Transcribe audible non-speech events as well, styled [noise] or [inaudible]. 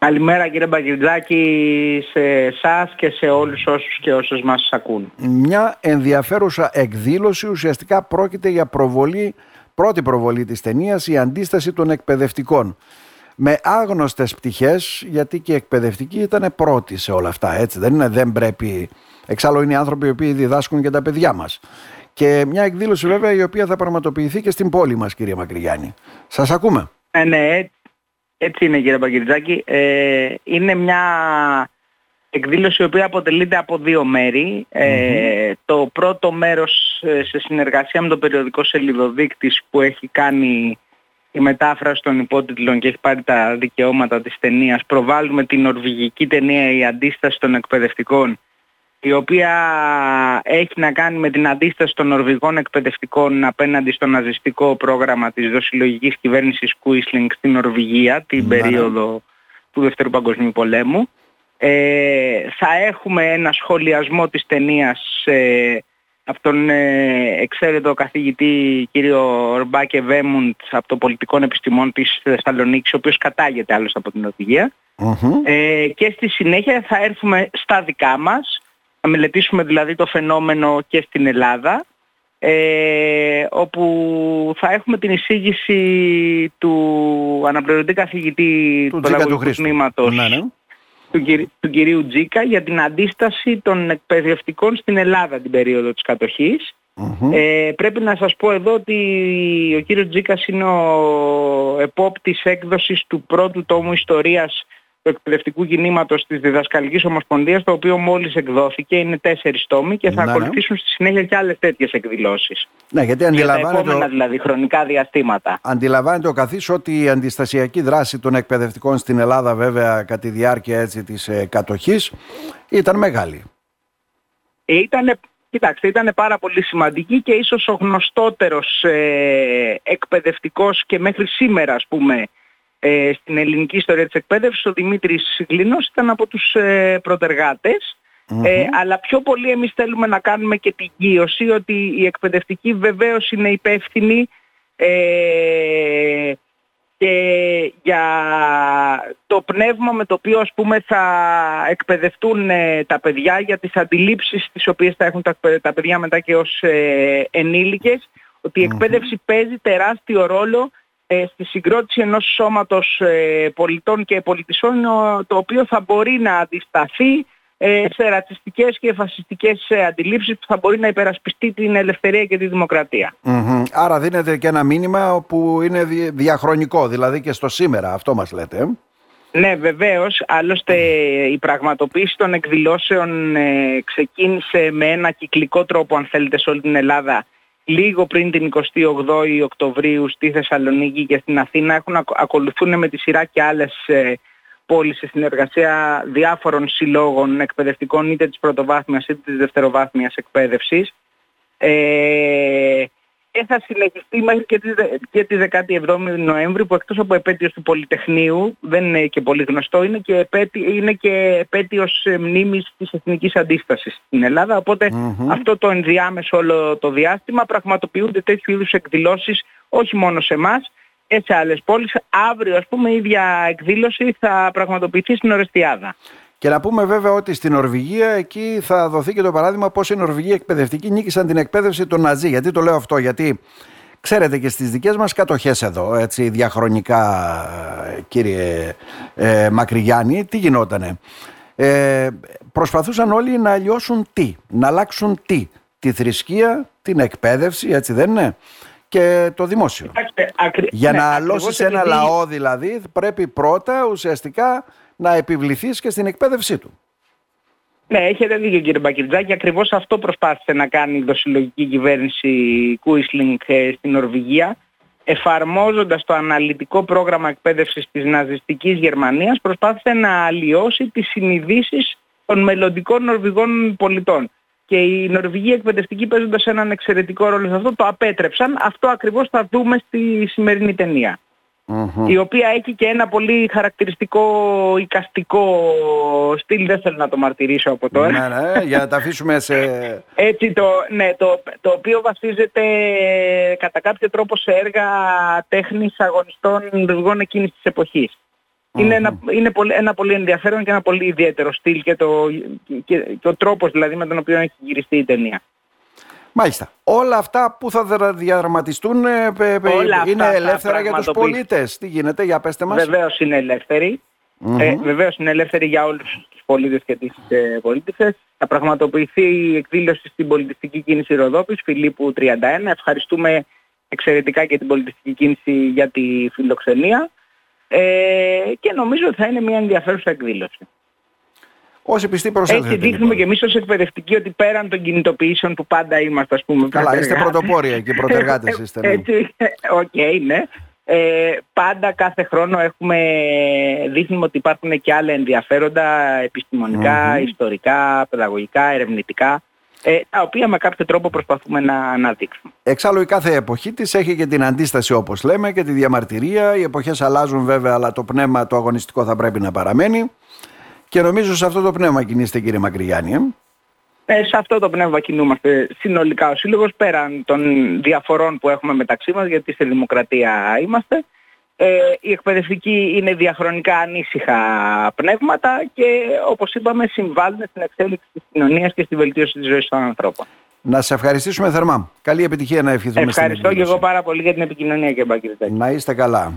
Καλημέρα κύριε Μπαγκυρτζάκη σε εσάς και σε όλους όσους και όσους μας ακούν. Μια ενδιαφέρουσα εκδήλωση ουσιαστικά πρόκειται για προβολή, πρώτη προβολή της ταινίας η αντίσταση των εκπαιδευτικών. Με άγνωστες πτυχές, γιατί και οι εκπαιδευτικοί ήταν πρώτοι σε όλα αυτά, έτσι δεν είναι, δεν πρέπει... Εξάλλου είναι οι άνθρωποι οι οποίοι διδάσκουν και τα παιδιά μας. Και μια εκδήλωση βέβαια η οποία θα πραγματοποιηθεί και στην πόλη μας κύριε Μακρυγιάννη. Σας ακούμε. Ε, ναι, έτσι είναι κύριε Παγκυριτζάκη. Ε, είναι μια εκδήλωση η οποία αποτελείται από δύο Ε, το πρώτο μέρος ε, σε συνεργασία με το περιοδικό σελίδοδείκτης που έχει κάνει η μετάφραση των υπότιτλων και έχει πάρει τα δικαιώματα της ταινίας. Προβάλλουμε την νορβηγική ταινία «Η αντίσταση των εκπαιδευτικών» η οποία έχει να κάνει με την αντίσταση των Νορβηγών εκπαιδευτικών απέναντι στο ναζιστικό πρόγραμμα της δοσυλλογικής κυβέρνησης Κουίσλινγκ στην Νορβηγία την ναι, ναι. περίοδο του Δεύτερου Παγκοσμίου Πολέμου. Ε, θα έχουμε ένα σχολιασμό της ταινίας ε, από τον ε, εξαίρετο καθηγητή κύριο Ορμπάκε Βέμουντ από το Πολιτικό Επιστημών της Θεσσαλονίκης, ο οποίος κατάγεται άλλωστε από την νορβηγια ε, και στη συνέχεια θα έρθουμε στα δικά μας να μελετήσουμε δηλαδή το φαινόμενο και στην Ελλάδα ε, όπου θα έχουμε την εισήγηση του αναπληρωτή καθηγητή του Παιδαγωγικού Τμήματος ναι, ναι. του, του κυρίου Τζίκα για την αντίσταση των εκπαιδευτικών στην Ελλάδα την περίοδο της κατοχής. Ε, πρέπει να σας πω εδώ ότι ο κύριος Τζίκας είναι ο επόπτης έκδοσης του πρώτου τόμου ιστορίας του εκπαιδευτικού κινήματος της Διδασκαλικής Ομοσπονδίας, το οποίο μόλις εκδόθηκε, είναι τέσσερις τόμοι και θα ναι, ναι. ακολουθήσουν στη συνέχεια και άλλες τέτοιες εκδηλώσεις. Ναι, γιατί αντιλαμβάνεται... Για τα επόμενα δηλαδή χρονικά διαστήματα. Αντιλαμβάνεται ο καθής ότι η αντιστασιακή δράση των εκπαιδευτικών στην Ελλάδα βέβαια κατά τη διάρκεια έτσι, της ε, κατοχής ήταν μεγάλη. Ε, ήτανε, κοιτάξτε, ήταν πάρα πολύ σημαντική και ίσως ο γνωστότερος ε, εκπαιδευτικός και μέχρι σήμερα ας πούμε ε, στην ελληνική ιστορία της εκπαίδευσης ο Δημήτρης Γλίνος ήταν από τους ε, προτεργατες ε, αλλά πιο πολύ εμείς θέλουμε να κάνουμε και την γύρωση ότι η εκπαιδευτική βεβαίως είναι υπεύθυνη ε, και για το πνεύμα με το οποίο ας πούμε θα εκπαιδευτούν ε, τα παιδιά για τις αντιλήψεις τις οποίες θα έχουν τα, τα παιδιά μετά και ως ενήλικες. Ότι η εκπαίδευση παίζει τεράστιο ρόλο ε, στη συγκρότηση ενός σώματος ε, πολιτών και πολιτισών το οποίο θα μπορεί να αντισταθεί ε, σε ρατσιστικές και φασιστικές αντιλήψεις που θα μπορεί να υπερασπιστεί την ελευθερία και τη δημοκρατια Άρα δίνεται και ένα μήνυμα που είναι διαχρονικό, δηλαδή και στο σήμερα, αυτό μας λέτε. Ναι, βεβαίως. Άλλωστε η πραγματοποίηση των εκδηλώσεων ξεκίνησε με ένα κυκλικό τρόπο, αν θέλετε, σε όλη την Ελλάδα λίγο πριν την 28η Οκτωβρίου στη Θεσσαλονίκη και στην Αθήνα έχουν ακολουθούν με τη σειρά και άλλες ε, πόλεις σε συνεργασία διάφορων συλλόγων εκπαιδευτικών είτε της πρωτοβάθμιας είτε της δευτεροβάθμιας εκπαίδευσης. Ε, και θα συνεχιστεί μέχρι και τη, και τη 17η Νοέμβρη που εκτός από επέτειος του Πολυτεχνείου, δεν είναι και πολύ γνωστό, είναι και, επέτη, είναι και επέτειος ε, μνήμης της εθνικής αντίστασης στην Ελλάδα. αυτό το ενδιάμεσο όλο το διάστημα πραγματοποιούνται τέτοιου είδους εκδηλώσεις όχι μόνο σε εμάς και σε άλλες πόλεις. Αύριο ας πούμε η ίδια εκδήλωση θα πραγματοποιηθεί στην Ορεστιάδα. Και να πούμε βέβαια ότι στην Νορβηγία εκεί θα δοθεί και το παράδειγμα πώς οι Νορβηγοί εκπαιδευτικοί νίκησαν την εκπαίδευση των Ναζί. Γιατί το λέω αυτό, γιατί ξέρετε και στις δικές μας κατοχές εδώ, έτσι διαχρονικά κύριε ε, Μακρυγιάννη, τι γινότανε. Ε, προσπαθούσαν όλοι να λιώσουν τι, να αλλάξουν τι, τη θρησκεία, την εκπαίδευση, έτσι δεν είναι, και το δημόσιο. Για ναι, να αλώσει ένα λαό δηλαδή πρέπει πρώτα ουσιαστικά να επιβληθείς και στην εκπαίδευσή του. Ναι, έχετε δίκιο κύριε Μπακυρτζάκη. Ακριβώς αυτό προσπάθησε να κάνει η δοσυλλογική κυβέρνηση Κουίσλινγκ ε, στην Νορβηγία εφαρμόζοντας το αναλυτικό πρόγραμμα εκπαίδευσης της ναζιστικής Γερμανίας προσπάθησε να αλλοιώσει τις συνειδήσεις των μελλοντικών Νορβηγών πολιτών. Και οι Νορβηγοί εκπαιδευτικοί παίζοντας έναν εξαιρετικό ρόλο σε αυτό το απέτρεψαν. Αυτό ακριβώς θα δούμε στη σημερινή ταινία η οποία έχει και ένα πολύ χαρακτηριστικό οικαστικό στυλ, δεν θέλω να το μαρτυρήσω από τώρα. Ναι, ναι, για να τα αφήσουμε σε... [laughs] Έτσι το, ναι, το, το οποίο βασίζεται κατά κάποιο τρόπο σε έργα τέχνης αγωνιστών λειτουργών εκείνης της εποχής. Είναι, ένα, είναι πολύ, ένα πολύ ενδιαφέρον και ένα πολύ ιδιαίτερο στυλ και, το, και, και ο τρόπος δηλαδή με τον οποίο έχει γυριστεί η ταινία. Μάλιστα. Όλα αυτά που θα διαδραματιστούν ε, είναι ελεύθερα για τους πολίτες. Τι γίνεται, για πέστε μας. Βεβαίως είναι ελεύθεροι. Ε, βεβαίως είναι ελεύθερη για όλους τους πολίτες και τις ε, πολίτες. Θα πραγματοποιηθεί η εκδήλωση στην πολιτιστική κίνηση Ροδόπης, Φιλίππου 31. Ευχαριστούμε εξαιρετικά και την πολιτιστική κίνηση για τη φιλοξενία. Ε, και νομίζω ότι θα είναι μια ενδιαφέρουσα εκδήλωση. Όσοι πιστοί προσέλθετε. Έτσι δείχνουμε λοιπόν. και εμείς ως εκπαιδευτικοί ότι πέραν των κινητοποιήσεων που πάντα είμαστε ας πούμε. Καλά, είστε πρωτοπόροι και πρωτεργάτες είστε. Ναι. Έτσι, ok, okay, ναι. Ε, πάντα κάθε χρόνο έχουμε, δείχνουμε ότι υπάρχουν και άλλα ενδιαφέροντα ιστορικά, παιδαγωγικά, ερευνητικά ε, τα οποία με κάποιο τρόπο προσπαθούμε να αναδείξουμε. Εξάλλου η κάθε εποχή της έχει και την αντίσταση όπως λέμε και τη διαμαρτυρία. Οι εποχές αλλάζουν βέβαια αλλά το πνεύμα το αγωνιστικό θα πρέπει να παραμένει. Και νομίζω σε αυτό το πνεύμα κινείστε κύριε Μακρυγιάννη. Ε; Ε, σε αυτό το πνεύμα κινούμαστε συνολικά ο Σύλλογος πέραν των διαφορών που έχουμε μεταξύ μας γιατί στη δημοκρατία είμαστε. Ε, οι εκπαιδευτικοί είναι διαχρονικά ανήσυχα πνεύματα και όπως είπαμε συμβάλλουν στην εξέλιξη της κοινωνίας και στη βελτίωση της ζωής των ανθρώπων. Να σε ευχαριστήσουμε θερμά. Καλή επιτυχία να ευχηθούμε Ευχαριστώ και εγώ πάρα πολύ για την επικοινωνία και Να είστε καλά.